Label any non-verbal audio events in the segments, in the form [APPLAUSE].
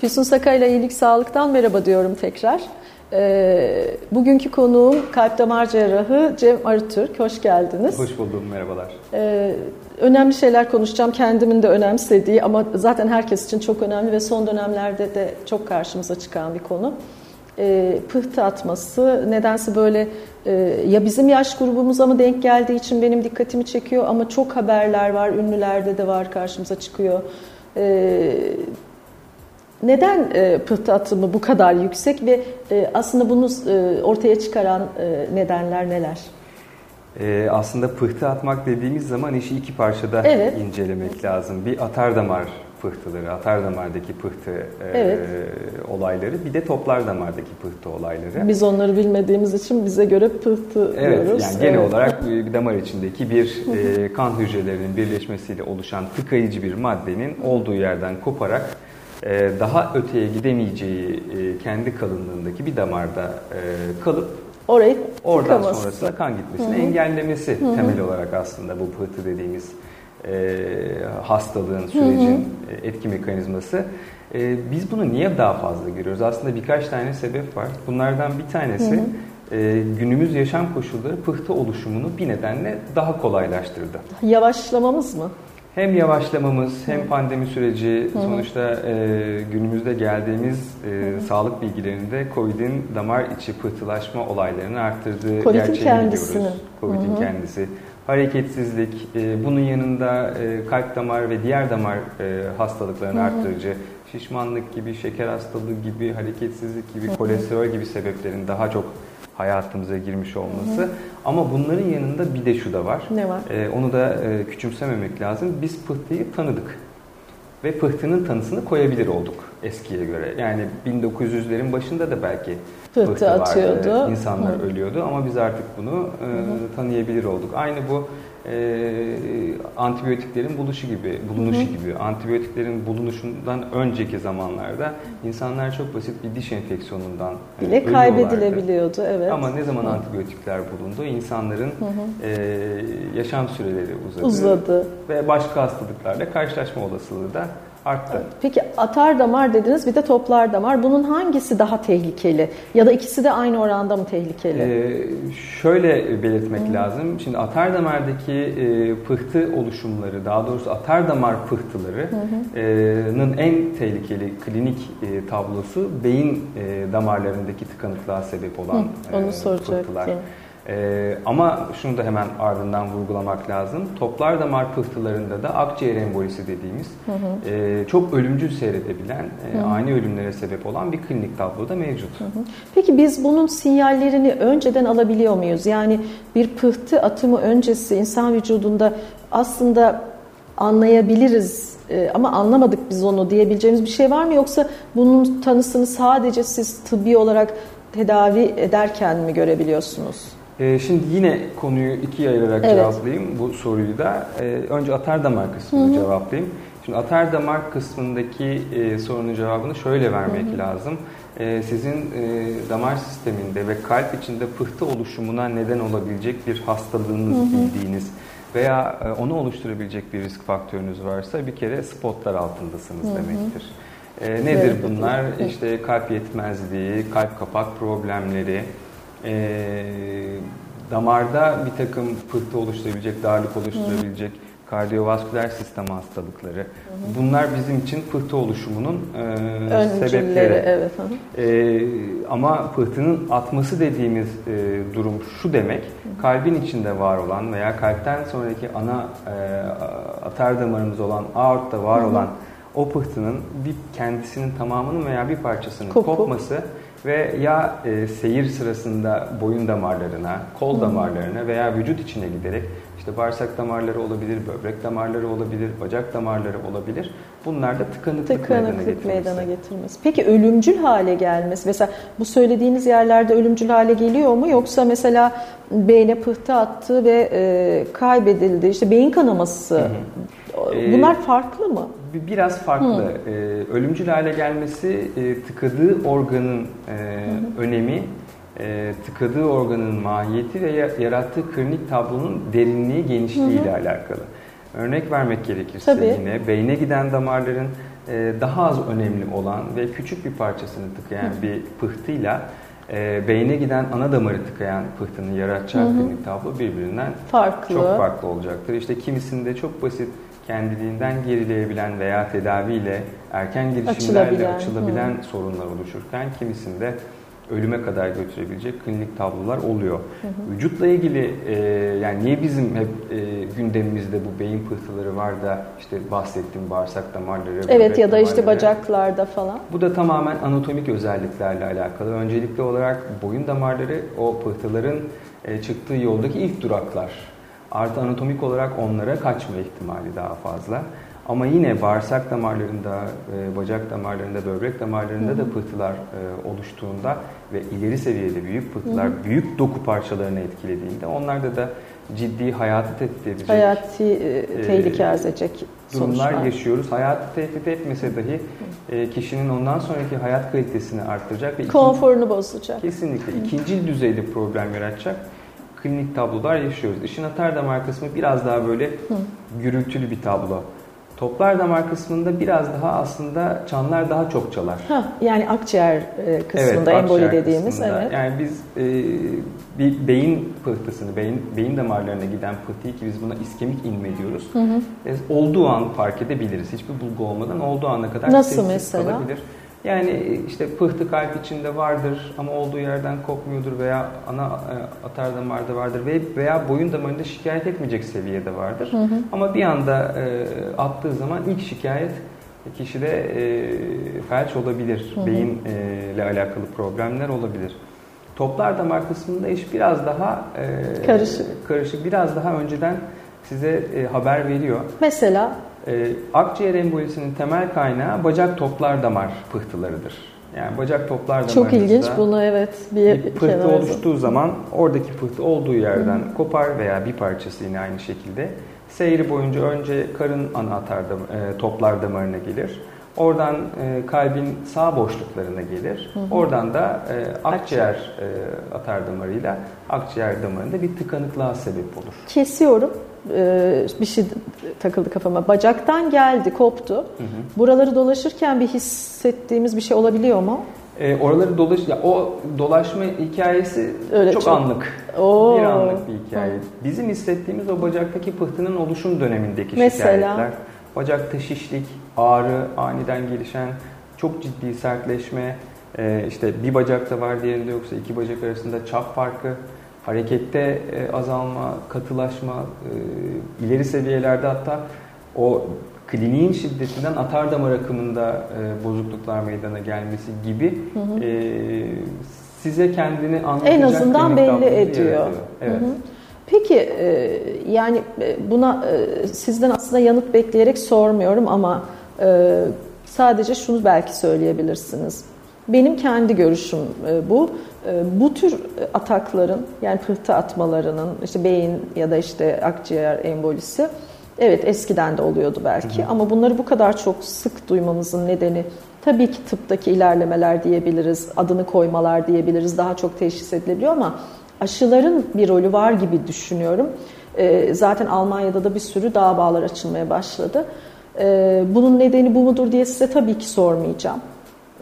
Füsun Sakay'la iyilik sağlıktan merhaba diyorum tekrar. Ee, bugünkü konuğum kalp damar cerrahı Cem Arıtürk. Hoş geldiniz. Hoş buldum, merhabalar. Ee, önemli şeyler konuşacağım. Kendimin de önemsediği ama zaten herkes için çok önemli ve son dönemlerde de çok karşımıza çıkan bir konu. Ee, pıhtı atması nedense böyle e, ya bizim yaş grubumuza mı denk geldiği için benim dikkatimi çekiyor ama çok haberler var, ünlülerde de var karşımıza çıkıyor. Neden e, pıhtı atımı bu kadar yüksek ve e, aslında bunu e, ortaya çıkaran e, nedenler neler? Ee, aslında pıhtı atmak dediğimiz zaman işi iki parçada Evet. incelemek lazım. Bir atar damar pıhtıları, atar damardaki pıhtı e, Evet. olayları, bir de toplar damardaki pıhtı olayları. Biz onları bilmediğimiz için bize göre pıhtı Evet, diyoruz. yani genel Evet. olarak e, bir damar içindeki bir e, kan hücrelerinin birleşmesiyle oluşan tıkayıcı bir maddenin olduğu yerden koparak e, daha öteye gidemeyeceği e, kendi kalınlığındaki bir damarda e, kalıp orayı Oradan tıkaması. sonrasında kan gitmesini engellemesi temel olarak aslında bu pıhtı dediğimiz e, hastalığın, sürecin e, etki mekanizması. E, biz bunu niye daha fazla görüyoruz? Aslında birkaç tane sebep var. Bunlardan bir tanesi e, günümüz yaşam koşulları pıhtı oluşumunu bir nedenle daha kolaylaştırdı. Yavaşlamamız mı? Hem yavaşlamamız hem pandemi süreci sonuçta e, günümüzde geldiğimiz e, sağlık bilgilerinde COVID'in damar içi pıhtılaşma olaylarını arttırdığı COVID'in gerçeğini kendisini. biliyoruz. COVID'in kendisi. Hareketsizlik, e, bunun yanında e, kalp damar ve diğer damar e, hastalıklarını arttırıcı, şişmanlık gibi, şeker hastalığı gibi, hareketsizlik gibi, kolesterol gibi sebeplerin daha çok hayatımıza girmiş olması. Ama bunların yanında bir de şu da var. Ne var? Ee, onu da e, küçümsememek lazım. Biz pıhtıyı tanıdık. Ve pıhtının tanısını koyabilir olduk eskiye göre. Yani 1900'lerin başında da belki Pıhtı pıhtı vardı. atıyordu. İnsanlar Hı. ölüyordu ama biz artık bunu e, tanıyabilir olduk. Aynı bu e, antibiyotiklerin buluşu gibi, bulunuşu gibi. Antibiyotiklerin bulunuşundan önceki zamanlarda insanlar çok basit bir diş enfeksiyonundan e, Bile ölüyorlardı. kaybedilebiliyordu. Evet. Ama ne zaman antibiyotikler bulundu, insanların e, yaşam süreleri uzadı. Uzadı. Ve başka hastalıklarla karşılaşma olasılığı da arttı. Peki atar damar dediniz bir de toplar damar. Bunun hangisi daha tehlikeli? Ya da ikisi de aynı oranda mı tehlikeli? Ee, şöyle belirtmek lazım. Şimdi atar damardaki e, pıhtı oluşumları, daha doğrusu atar damar pıhtılarının en tehlikeli klinik e, tablosu beyin e, damarlarındaki tıkanıklığa sebep olan Hı, onu e, pıhtılar. Ee, ama şunu da hemen ardından vurgulamak lazım. Toplar damar pıhtılarında da akciğer embolisi dediğimiz e, çok ölümcül seyredebilen, e, ani ölümlere sebep olan bir klinik tablo da mevcut. Peki biz bunun sinyallerini önceden alabiliyor muyuz? Yani bir pıhtı atımı öncesi insan vücudunda aslında anlayabiliriz e, ama anlamadık biz onu diyebileceğimiz bir şey var mı? Yoksa bunun tanısını sadece siz tıbbi olarak tedavi ederken mi görebiliyorsunuz? Ee, şimdi yine konuyu ikiye ayırarak Evet. cevaplayayım bu soruyu da. Ee, önce atar damar kısmını cevaplayayım. Şimdi atar damar kısmındaki e, sorunun cevabını şöyle vermek lazım. Ee, sizin e, damar sisteminde ve kalp içinde pıhtı oluşumuna neden olabilecek bir hastalığınız bildiğiniz veya e, onu oluşturabilecek bir risk faktörünüz varsa bir kere spotlar altındasınız demektir. Ee, nedir Evet. bunlar? İşte kalp yetmezliği, kalp kapak problemleri, e, damarda bir takım pıhtı oluşturabilecek, darlık oluşturabilecek kardiyovasküler sistem hastalıkları. Bunlar bizim için pıhtı oluşumunun e, sebepleri. evet. hı hı. E, ama pıhtının atması dediğimiz e, durum şu demek, kalbin içinde var olan veya kalpten sonraki ana e, atar damarımız olan aortta var olan o pıhtının bir kendisinin tamamının veya bir parçasının Kopup. kopması ve ya e, seyir sırasında boyun damarlarına, kol damarlarına veya vücut içine giderek işte bağırsak damarları olabilir, böbrek damarları olabilir, bacak damarları olabilir. Bunlar da tıkanıklık, meydana Tıkanıklık getirmesi. meydana getirmesi. Peki ölümcül hale gelmesi. Mesela bu söylediğiniz yerlerde ölümcül hale geliyor mu? Yoksa mesela beyne pıhtı attı ve e, kaybedildi. İşte beyin kanaması. Ee, Bunlar farklı mı? Bir- Biraz farklı. Ee, ölümcül hale gelmesi e, tıkadığı organın e, önemi, e, tıkadığı organın mahiyeti ve ya- yarattığı klinik tablonun derinliği, genişliği ile alakalı. Örnek vermek gerekirse Tabii. yine beyne giden damarların e, daha az önemli olan ve küçük bir parçasını tıkayan Hı. bir pıhtıyla e, beyne giden ana damarı tıkayan pıhtının yaratacağı klinik tablo birbirinden farklı. çok farklı olacaktır. İşte kimisinde çok basit kendiliğinden gerileyebilen veya tedaviyle erken girişimlerle açılabilen, açılabilen sorunlar oluşurken kimisinde ölüme kadar götürebilecek klinik tablolar oluyor. Hı hı. Vücutla ilgili e, yani niye bizim hep e, gündemimizde bu beyin pıhtıları var da işte bahsettiğim bağırsak damarları. Evet ya da işte bacaklarda falan. Bu da tamamen anatomik özelliklerle alakalı. Öncelikli olarak boyun damarları o pıhtıların e, çıktığı yoldaki ilk duraklar. Artı anatomik olarak onlara kaçma ihtimali daha fazla. Ama yine bağırsak damarlarında, e, bacak damarlarında, böbrek damarlarında da pıhtılar e, oluştuğunda ve ileri seviyede büyük pıhtılar, büyük doku parçalarını etkilediğinde onlarda da ciddi hayatı tehdit edecek. Hayati e, tehlike arz edecek durumlar sonuçlar. yaşıyoruz. Hayatı tehdit etmese dahi e, kişinin ondan sonraki hayat kalitesini arttıracak ve konforunu ikinci, bozacak. Kesinlikle ikinci düzeyde problem yaratacak klinik tablolar yaşıyoruz. İşin atar damar kısmı biraz daha böyle Hı. gürültülü bir tablo. Toplar damar kısmında biraz daha aslında çanlar daha çok çalar. Ha, yani akciğer e, kısmında evet, emboli dediğimiz. Kısmında. Evet. Yani biz e, bir beyin pıhtısını, beyin, beyin damarlarına giden pıhtıyı ki biz buna iskemik inme diyoruz. Hı hı. E, olduğu an fark edebiliriz. Hiçbir bulgu olmadan olduğu ana kadar Nasıl mesela? kalabilir. Yani işte pıhtı kalp içinde vardır ama olduğu yerden kopmuyordur veya ana e, atar damarda vardır ve veya boyun damarında şikayet etmeyecek seviyede vardır. Hı hı. Ama bir anda e, attığı zaman ilk şikayet kişide e, felç olabilir, hı hı. beyinle alakalı problemler olabilir. Toplar damar kısmında iş biraz daha e, karışık. karışık, biraz daha önceden size e, haber veriyor. Mesela e, akciğer embolisinin temel kaynağı bacak toplar damar pıhtılarıdır. Yani bacak toplar damarınızda Çok ilginç bunu evet bir, bir pıhtı oluştuğu zaman oradaki pıhtı olduğu yerden Hı. kopar veya bir parçası yine aynı şekilde seyri boyunca önce karın ana atar e, toplar damarına gelir. Oradan e, kalbin sağ boşluklarına gelir. Hı hı. Oradan da e, akciğer e, atar damarıyla akciğer damarında bir tıkanıklığa sebep olur. Kesiyorum. Ee, bir şey takıldı kafama. Bacaktan geldi, koptu. Hı hı. Buraları dolaşırken bir hissettiğimiz bir şey olabiliyor mu? E, oraları dolaş, ya o dolaşma hikayesi Öyle çok, çok anlık. Oo. Bir anlık bir hikaye. Hı. Bizim hissettiğimiz o bacaktaki pıhtının oluşum dönemindeki Mesela? şikayetler. Bacakta şişlik, ağrı, aniden gelişen çok ciddi sertleşme, e, işte bir bacakta var diğerinde yoksa iki bacak arasında çap farkı, harekette e, azalma, katılaşma, e, ileri seviyelerde hatta o kliniğin şiddetinden atar damar akımında bozukluklar meydana gelmesi gibi hı hı. size kendini anlatacak en azından belli ediyor. Evet. Hı hı. Peki e, yani e, buna e, sizden aslında yanıt bekleyerek sormuyorum ama sadece şunu belki söyleyebilirsiniz. Benim kendi görüşüm bu. Bu tür atakların yani pıhtı atmalarının işte beyin ya da işte akciğer embolisi evet eskiden de oluyordu belki hı hı. ama bunları bu kadar çok sık duymamızın nedeni tabii ki tıptaki ilerlemeler diyebiliriz, adını koymalar diyebiliriz, daha çok teşhis edilebiliyor ama aşıların bir rolü var gibi düşünüyorum. E, zaten Almanya'da da bir sürü dağ bağlar açılmaya başladı. E, bunun nedeni bu mudur diye size tabii ki sormayacağım.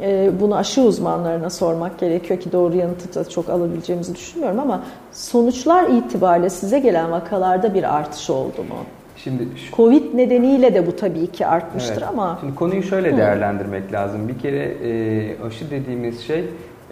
E, bunu aşı uzmanlarına sormak gerekiyor ki doğru yanıtı da çok alabileceğimizi düşünmüyorum ama sonuçlar itibariyle size gelen vakalarda bir artış oldu mu? Şimdi şu, Covid nedeniyle de bu tabii ki artmıştır evet, ama. Şimdi konuyu şöyle değerlendirmek lazım. Bir kere e, aşı dediğimiz şey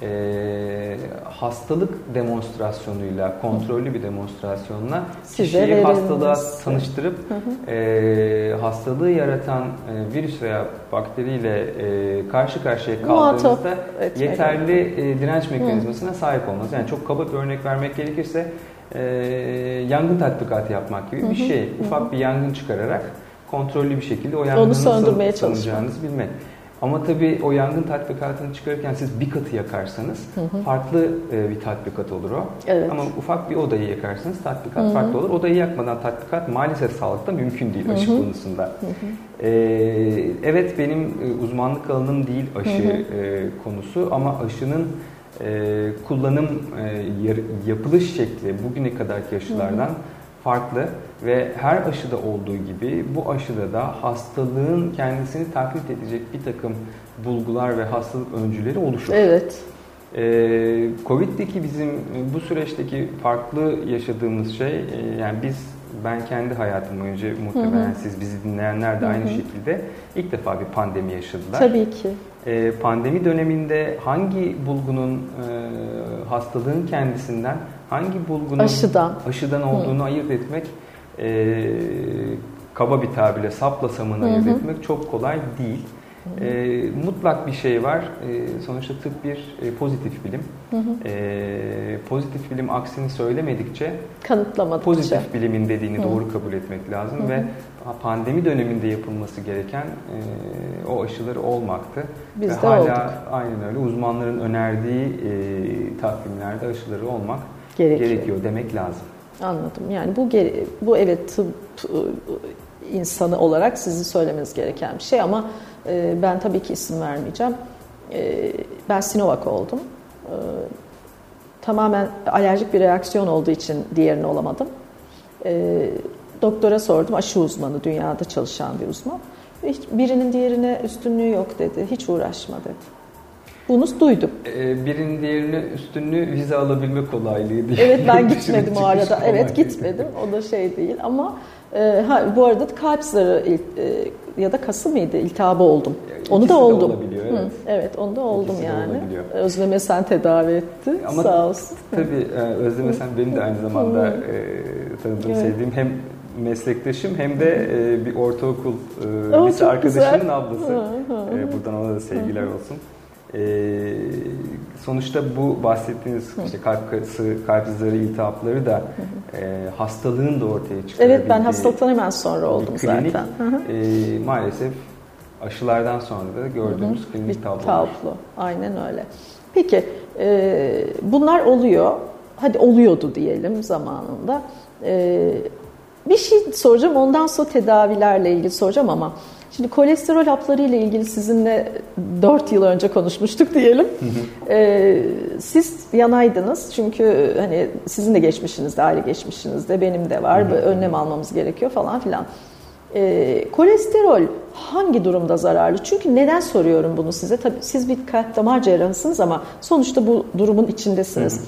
e, hastalık demonstrasyonuyla, kontrollü bir demonstrasyonla Size kişiyi hastalığa tanıştırıp hı hı. E, hastalığı yaratan e, virüs veya bakteriyle e, karşı karşıya kaldığınızda yeterli e, direnç mekanizmasına hı. sahip olmaz. Yani çok kaba bir örnek vermek gerekirse e, yangın tatbikatı yapmak gibi hı hı. bir şey. Ufak hı hı. bir yangın çıkararak kontrollü bir şekilde o yangını nasıl bilmek. Ama tabii o yangın tatbikatını çıkarırken siz bir katı yakarsanız hı hı. farklı e, bir tatbikat olur o. Evet. Ama ufak bir odayı yakarsanız tatbikat hı hı. farklı olur. Odayı yakmadan tatbikat maalesef sağlıkta mümkün değil aşı hı hı. konusunda. Hı hı. Ee, evet benim e, uzmanlık alanım değil aşı hı hı. E, konusu ama aşının e, kullanım e, yapılış şekli bugüne kadarki aşılardan hı hı. farklı. Ve her aşıda olduğu gibi bu aşıda da hastalığın kendisini taklit edecek bir takım bulgular ve hastalık öncüleri oluşur. Evet. Ee, Covid'deki bizim bu süreçteki farklı yaşadığımız şey e, yani biz ben kendi hayatım boyunca muhtemelen hı hı. siz bizi dinleyenler de hı hı. aynı şekilde ilk defa bir pandemi yaşadılar. Tabii ki. Ee, pandemi döneminde hangi bulgunun e, hastalığın kendisinden hangi bulgunun aşıdan, aşıdan olduğunu hı. ayırt etmek e, kaba bir tabirle sapla samanı ayırt etmek çok kolay değil. E, mutlak bir şey var. E, sonuçta tıp bir e, pozitif bilim. Hı hı. E, pozitif bilim aksini söylemedikçe kanıtlamadıkça pozitif bilimin dediğini hı. doğru kabul etmek lazım hı hı. ve pandemi döneminde yapılması gereken e, o aşıları olmaktı. Biz ve de hala olduk. aynen öyle uzmanların önerdiği e, takvimlerde aşıları olmak gerekiyor, gerekiyor demek lazım. Anladım. Yani bu bu evet tıp insanı olarak sizi söylemeniz gereken bir şey ama e, ben tabii ki isim vermeyeceğim. E, ben Sinovac oldum. E, tamamen alerjik bir reaksiyon olduğu için diğerini olamadım. E, doktora sordum, aşı uzmanı, dünyada çalışan bir uzman. Hiç, birinin diğerine üstünlüğü yok dedi, hiç uğraşma dedi. Bunu duydum. Ee, birinin diğerine üstünlüğü vize alabilme kolaylığı diye. Evet ben [LAUGHS] gitmedim o arada. Evet gitmedim. O da şey değil ama e, ha, bu arada kalp zarı e, ya da kası mıydı iltihabı oldum. İkisi onu da oldum. Olabiliyor, evet. Hı, evet onu da oldum İkisi yani. De Özleme sen tedavi etti. Ama Sağ olsun. Tabii e, Özleme sen benim de aynı zamanda e, tanıdığım, evet. sevdiğim hem meslektaşım hem de e, bir ortaokul e, lise arkadaşımın güzel. ablası. Hı, hı, e, buradan ona da sevgiler olsun. E, sonuçta bu bahsettiğiniz işte kalp kası, kalp zarı iltihapları da e, hastalığın da ortaya çıktı. Evet ben hastalıktan hemen sonra oldum klinik, zaten. E, maalesef aşılardan sonra da gördüğümüz hı hı. klinik tablo. Tablo. Aynen öyle. Peki e, bunlar oluyor. Hadi oluyordu diyelim zamanında. E, bir şey soracağım ondan sonra tedavilerle ilgili soracağım ama Şimdi kolesterol hapları ile ilgili sizinle 4 yıl önce konuşmuştuk diyelim. Hı hı. Ee, siz yanaydınız çünkü hani sizin de geçmişinizde, aile geçmişinizde, benim de var. Hı hı. Önlem almamız gerekiyor falan filan. Ee, kolesterol hangi durumda zararlı? Çünkü neden soruyorum bunu size? Tabii siz bir kalp damar cerrahısınız ama sonuçta bu durumun içindesiniz.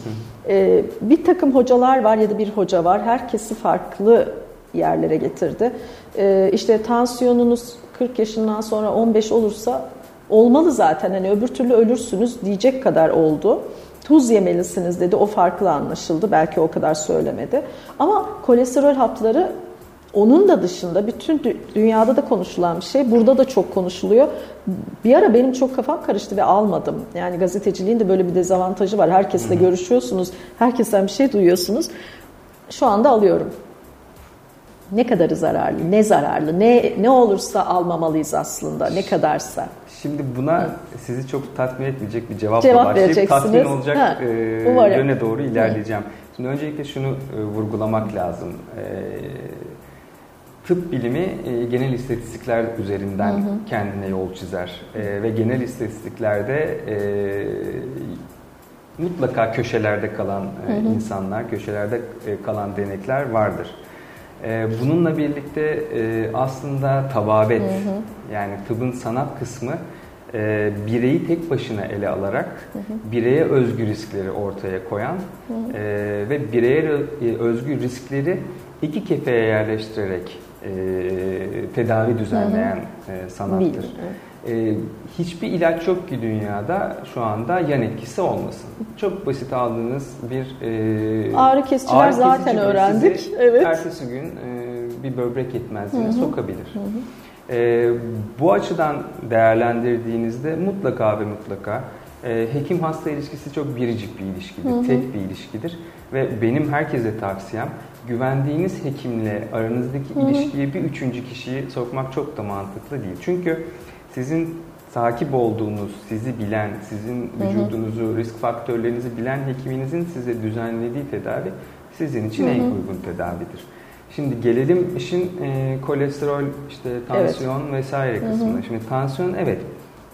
Ee, bir takım hocalar var ya da bir hoca var. Herkesi farklı yerlere getirdi. Ee, işte tansiyonunuz 40 yaşından sonra 15 olursa olmalı zaten. Hani öbür türlü ölürsünüz diyecek kadar oldu. Tuz yemelisiniz dedi. O farklı anlaşıldı. Belki o kadar söylemedi. Ama kolesterol hapları onun da dışında bütün dünyada da konuşulan bir şey. Burada da çok konuşuluyor. Bir ara benim çok kafam karıştı ve almadım. Yani gazeteciliğin de böyle bir dezavantajı var. Herkesle görüşüyorsunuz. Herkesten bir şey duyuyorsunuz. Şu anda alıyorum. Ne kadarı zararlı, ne zararlı, ne ne olursa almamalıyız aslında, ne kadarsa. Şimdi buna Hı. sizi çok tatmin etmeyecek bir cevapla Cevap başlayıp tatmin olacak ha, e, yöne doğru ilerleyeceğim. Hı. Şimdi öncelikle şunu e, vurgulamak lazım. E, tıp bilimi e, genel istatistikler üzerinden hı hı. kendine yol çizer e, ve genel istatistiklerde e, mutlaka köşelerde kalan e, hı hı. insanlar, köşelerde e, kalan denekler vardır. Ee, bununla birlikte e, aslında tababet hı hı. yani tıbbın sanat kısmı e, bireyi tek başına ele alarak hı hı. bireye özgü riskleri ortaya koyan hı hı. E, ve bireye özgü riskleri iki kefeye yerleştirerek tedavi düzenleyen hı hı. sanattır. Bilim, Ee, hiçbir ilaç yok ki dünyada şu anda yan etkisi olmasın. Çok basit aldığınız bir e, ağrı kesiciler ağrı zaten kesici öğrendik. Evet. Ertesi gün e, bir böbrek yetmezliğine Hı-hı. sokabilir. E, bu açıdan değerlendirdiğinizde mutlaka ve mutlaka e, hekim hasta ilişkisi çok biricik bir ilişkidir, Hı-hı. tek bir ilişkidir ve benim herkese tavsiyem güvendiğiniz hekimle aranızdaki Hı-hı. ilişkiye bir üçüncü kişiyi sokmak çok da mantıklı değil. Çünkü sizin takip olduğunuz, sizi bilen, sizin vücudunuzu, risk faktörlerinizi bilen hekiminizin size düzenlediği tedavi sizin için hı hı. en uygun tedavidir. Şimdi gelelim işin e, kolesterol, işte tansiyon evet. vesaire kısmına. Hı hı. Şimdi tansiyon evet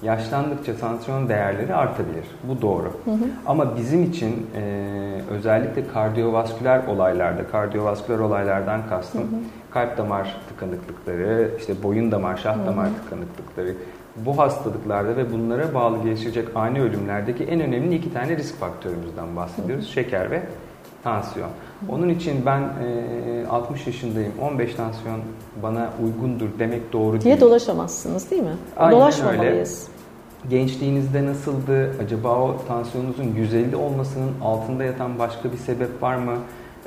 yaşlandıkça tansiyon değerleri artabilir. Bu doğru. Hı hı. Ama bizim için e, özellikle kardiyovasküler olaylarda, kardiyovasküler olaylardan kastım hı hı. kalp damar tıkanıklıkları, işte boyun damar, şah damar hı hı. tıkanıklıkları, bu hastalıklarda ve bunlara bağlı gelişecek ani ölümlerdeki en önemli iki tane risk faktörümüzden bahsediyoruz. Hı hı. Şeker ve tansiyon. Onun için ben e, 60 yaşındayım, 15 tansiyon bana uygundur demek doğru diye değil. Diye dolaşamazsınız değil mi? Aynen Dolaşmamalıyız. Öyle. Gençliğinizde nasıldı? Acaba o tansiyonunuzun 150 olmasının altında yatan başka bir sebep var mı?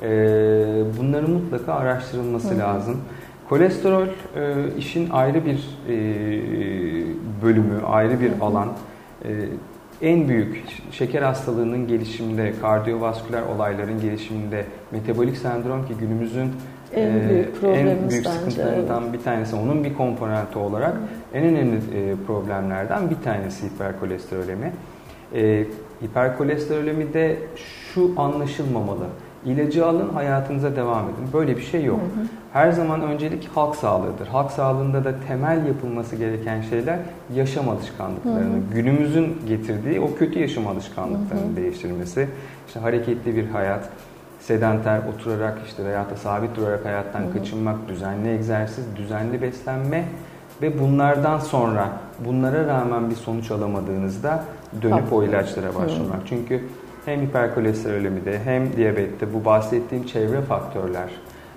E, bunların mutlaka araştırılması Hı-hı. lazım. Kolesterol e, işin ayrı bir e, bölümü, ayrı bir Hı-hı. alan. E, en büyük şeker hastalığının gelişiminde, kardiyovasküler olayların gelişiminde, metabolik sendrom ki günümüzün en e, büyük, en büyük sıkıntılarından evet. bir tanesi. Onun bir komponenti olarak Hı. En önemli e, problemlerden bir tanesi hiperkolesterolemi. E, hiperkolesterolemi de şu anlaşılmamalı. İlacı alın, hayatınıza devam edin. Böyle bir şey yok. Hı hı. Her zaman öncelik halk sağlığıdır. Halk sağlığında da temel yapılması gereken şeyler yaşam alışkanlıklarını, hı hı. günümüzün getirdiği o kötü yaşam alışkanlıklarını hı hı. değiştirmesi. İşte hareketli bir hayat, sedanter oturarak işte veya da sabit durarak hayattan hı hı. kaçınmak, düzenli egzersiz, düzenli beslenme ve bunlardan sonra bunlara rağmen bir sonuç alamadığınızda dönüp o ilaçlara başlamak. Hı. Çünkü hem hiperkolesterolemide hem diyabette bu bahsettiğim çevre faktörler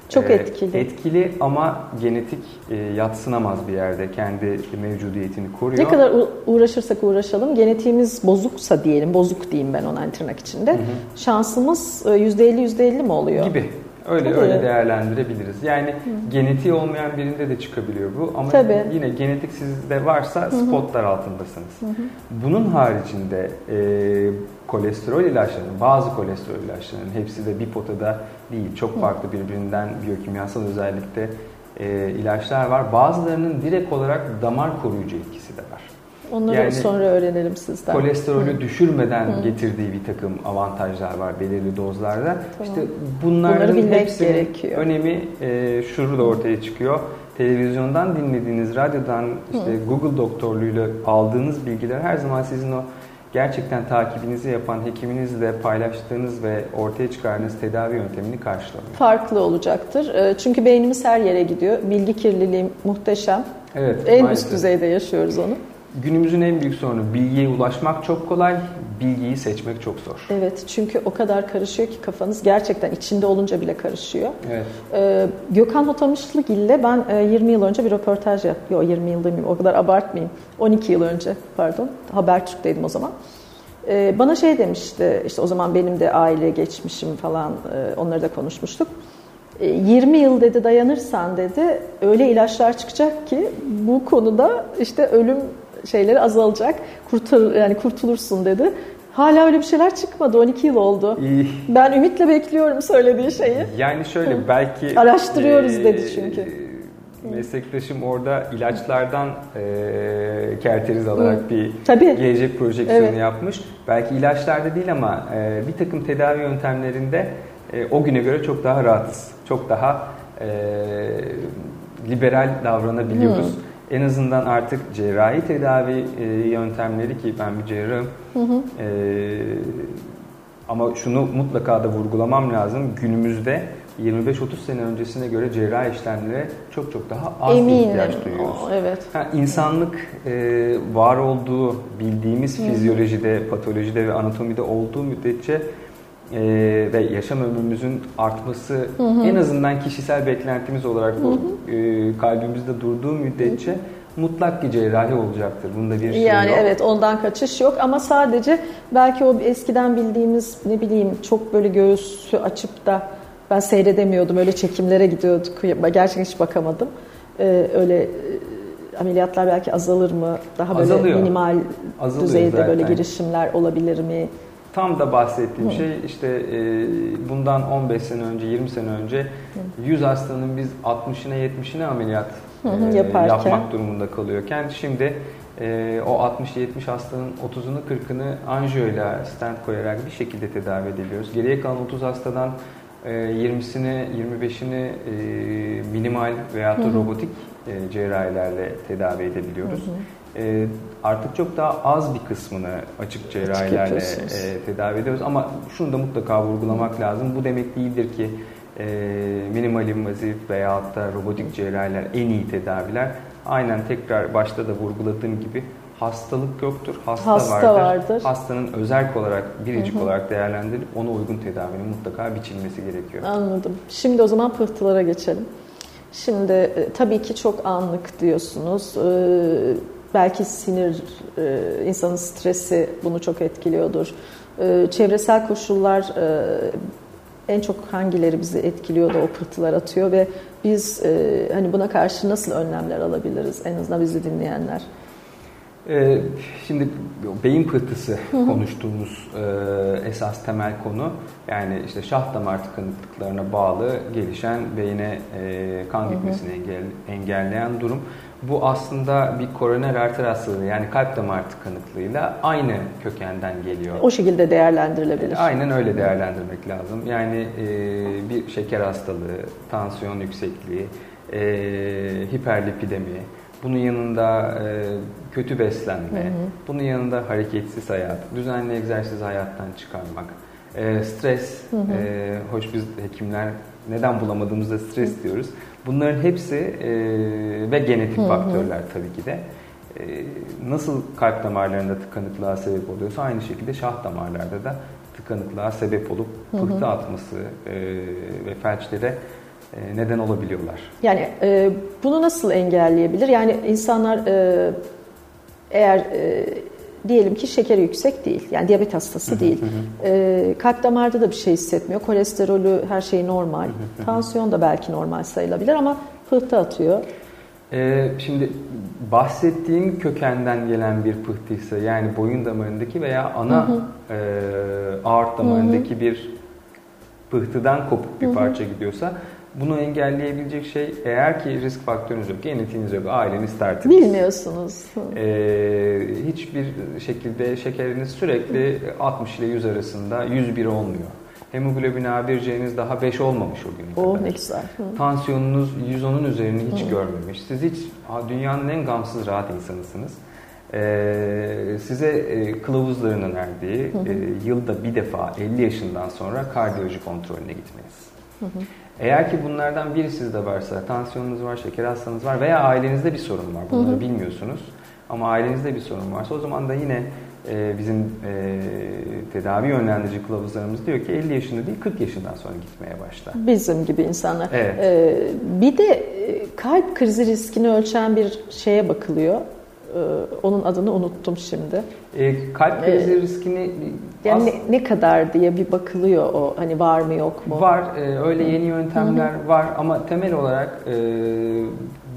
çok etkili. Etkili ama genetik e, yatsınamaz bir yerde kendi mevcudiyetini koruyor. Ne kadar uğraşırsak uğraşalım genetiğimiz bozuksa diyelim, bozuk diyeyim ben ona tırnak içinde. Hı hı. Şansımız %50 e, %50 mi oluyor? Gibi. Öyle Tabii. öyle değerlendirebiliriz. Yani Hı. genetiği olmayan birinde de çıkabiliyor bu ama Tabii. yine genetik sizde varsa Hı. spotlar altındasınız. Hı. Bunun haricinde e, kolesterol ilaçlarının, bazı kolesterol ilaçlarının hepsi de bir potada değil. Çok farklı birbirinden biyokimyasal özellikte e, ilaçlar var. Bazılarının direkt olarak damar koruyucu etkisi de var. Onları yani, sonra öğrenelim sizden. Kolesterolü Hı. düşürmeden Hı. getirdiği bir takım avantajlar var belirli dozlarda. Tamam. İşte bunların hepsinin gerekiyor. önemi e, şurada ortaya çıkıyor. Televizyondan dinlediğiniz, radyodan, işte Hı. Google doktorluğuyla aldığınız bilgiler her zaman sizin o gerçekten takibinizi yapan hekiminizle paylaştığınız ve ortaya çıkardığınız tedavi yöntemini karşılamıyor. Farklı olacaktır. E, çünkü beynimiz her yere gidiyor. Bilgi kirliliği muhteşem. Evet, en maalesef. üst düzeyde yaşıyoruz onu. Günümüzün en büyük sorunu bilgiye ulaşmak çok kolay, bilgiyi seçmek çok zor. Evet çünkü o kadar karışıyor ki kafanız gerçekten içinde olunca bile karışıyor. Evet. Ee, Gökhan Hotamışlıgil ile ben e, 20 yıl önce bir röportaj yaptım. Yok 20 yıl demeyeyim o kadar abartmayayım. 12 yıl önce pardon Habertürk'teydim o zaman. Ee, bana şey demişti işte o zaman benim de aile geçmişim falan e, onları da konuşmuştuk. 20 e, yıl dedi dayanırsan dedi öyle ilaçlar çıkacak ki bu konuda işte ölüm şeyleri azalacak. Kurtul yani kurtulursun dedi. Hala öyle bir şeyler çıkmadı. 12 yıl oldu. İyi. Ben ümitle bekliyorum söylediği şeyi. Yani şöyle belki araştırıyoruz e, dedi çünkü. Meslektaşım orada ilaçlardan e, kerteriz alarak Hı. bir Tabii. gelecek projeksiyonu evet. yapmış. Belki ilaçlarda değil ama e, bir takım tedavi yöntemlerinde e, o güne göre çok daha rahatız. Çok daha e, liberal davranabiliyoruz. Hı en azından artık cerrahi tedavi e, yöntemleri ki ben bir cerrahım hı hı. E, ama şunu mutlaka da vurgulamam lazım. Günümüzde 25-30 sene öncesine göre cerrahi işlemlere çok çok daha az Eminim. ihtiyaç duyuyoruz. O, evet. Ha, insanlık e, var olduğu bildiğimiz hı. fizyolojide, patolojide ve anatomide olduğu müddetçe e, ve yaşam ömrümüzün artması hı hı. en azından kişisel beklentimiz olarak bu hı hı. E, kalbimizde durduğu müddetçe hı hı mutlak bir cerrahi olacaktır. Bunda bir şey yani yok. evet ondan kaçış yok ama sadece belki o eskiden bildiğimiz ne bileyim çok böyle göğsü açıp da ben seyredemiyordum. Öyle çekimlere gidiyorduk. Gerçekten hiç bakamadım. Ee, öyle e, ameliyatlar belki azalır mı? Daha böyle Azalıyor. minimal Azalıyor düzeyde zaten. böyle girişimler olabilir mi? Tam da bahsettiğim Hı. şey işte e, bundan 15 sene önce, 20 sene önce Hı. 100 hastanın biz 60'ına 70'ine ameliyat Hı hı, e, yapmak durumunda kalıyorken şimdi e, o 60-70 hastanın 30'unu 40'ını anjiyoyla stent koyarak bir şekilde tedavi edebiliyoruz. Geriye kalan 30 hastadan e, 20'sini 25'ini e, minimal veya da robotik e, cerrahilerle tedavi edebiliyoruz. Hı hı. E, artık çok daha az bir kısmını açık cerrahilerle e, tedavi ediyoruz. Ama şunu da mutlaka vurgulamak lazım. Bu demek değildir ki e, minimal invazif veyahut da robotik cerrahiler en iyi tedaviler. Aynen tekrar başta da vurguladığım gibi hastalık yoktur. Hasta, Hasta vardır. vardır. Hastanın özel olarak, biricik hı hı. olarak değerlendirilip ona uygun tedavinin mutlaka biçilmesi gerekiyor. Anladım. Şimdi o zaman pıhtılara geçelim. Şimdi e, tabii ki çok anlık diyorsunuz. E, belki sinir, e, insanın stresi bunu çok etkiliyordur. E, çevresel koşullar e, en çok hangileri bizi etkiliyor da o pıhtılar atıyor ve biz hani buna karşı nasıl önlemler alabiliriz en azından bizi dinleyenler? Şimdi beyin pıhtısı konuştuğumuz esas temel konu yani işte şah damar tıkanıklıklarına bağlı gelişen beyine kan gitmesini engel, engelleyen durum. Bu aslında bir koroner arter hastalığı yani kalp damar tıkanıklığıyla aynı kökenden geliyor. O şekilde değerlendirilebilir. E, aynen öyle değerlendirmek lazım. Yani bir şeker hastalığı, tansiyon yüksekliği, hiperlipidemi, bunun yanında e, kötü beslenme, hı hı. bunun yanında hareketsiz hayat, düzenli egzersiz hayattan çıkarmak, e, stres, hı hı. E, hoş biz hekimler neden bulamadığımızda stres diyoruz. Bunların hepsi e, ve genetik hı hı. faktörler tabii ki de. E, nasıl kalp damarlarında tıkanıklığa sebep oluyorsa aynı şekilde şah damarlarda da tıkanıklığa sebep olup pıhtı atması e, ve felçlere e, neden olabiliyorlar. Yani e, bunu nasıl engelleyebilir? Yani insanlar e, eğer e, diyelim ki şekeri yüksek değil, yani diyabet hastası değil, e, kalp damarda da bir şey hissetmiyor, kolesterolü her şey normal, tansiyon da belki normal sayılabilir ama pıhtı atıyor. Ee, şimdi bahsettiğim kökenden gelen bir pıhtıysa yani boyun damarındaki veya ana hı hı. E, aort damarındaki hı hı. bir pıhtıdan kopuk bir hı hı. parça gidiyorsa bunu engelleyebilecek şey eğer ki risk faktörünüz yok, genetiğiniz yok, aileniz tertemiz. Bilmiyorsunuz. Ee, hiçbir şekilde şekeriniz sürekli 60 ile 100 arasında 101 olmuyor. Hemoglobin A1C'niz daha 5 olmamış o gün oh, kadar. ne güzel. Hı. Tansiyonunuz 110'un üzerini hiç Hı. görmemiş. Siz hiç dünyanın en gamsız rahat insanısınız. Ee, size e, kılavuzların önerdiği e, yılda bir defa 50 yaşından sonra kardiyoloji kontrolüne gitmeniz. Hı hı. Eğer ki bunlardan biri sizde varsa, tansiyonunuz var, şeker hastanız var veya ailenizde bir sorun var, bunları hı hı. bilmiyorsunuz ama ailenizde bir sorun varsa o zaman da yine e, bizim e, tedavi yönlendirici kılavuzlarımız diyor ki 50 yaşında değil 40 yaşından sonra gitmeye başla. Bizim gibi insanlar. Evet. Ee, bir de e, kalp krizi riskini ölçen bir şeye bakılıyor. Ee, onun adını unuttum şimdi. E, kalp krizi ee, riskini yani ne, ne kadar diye bir bakılıyor o hani var mı yok mu? Var e, öyle yeni yöntemler Hı-hı. var ama temel olarak e,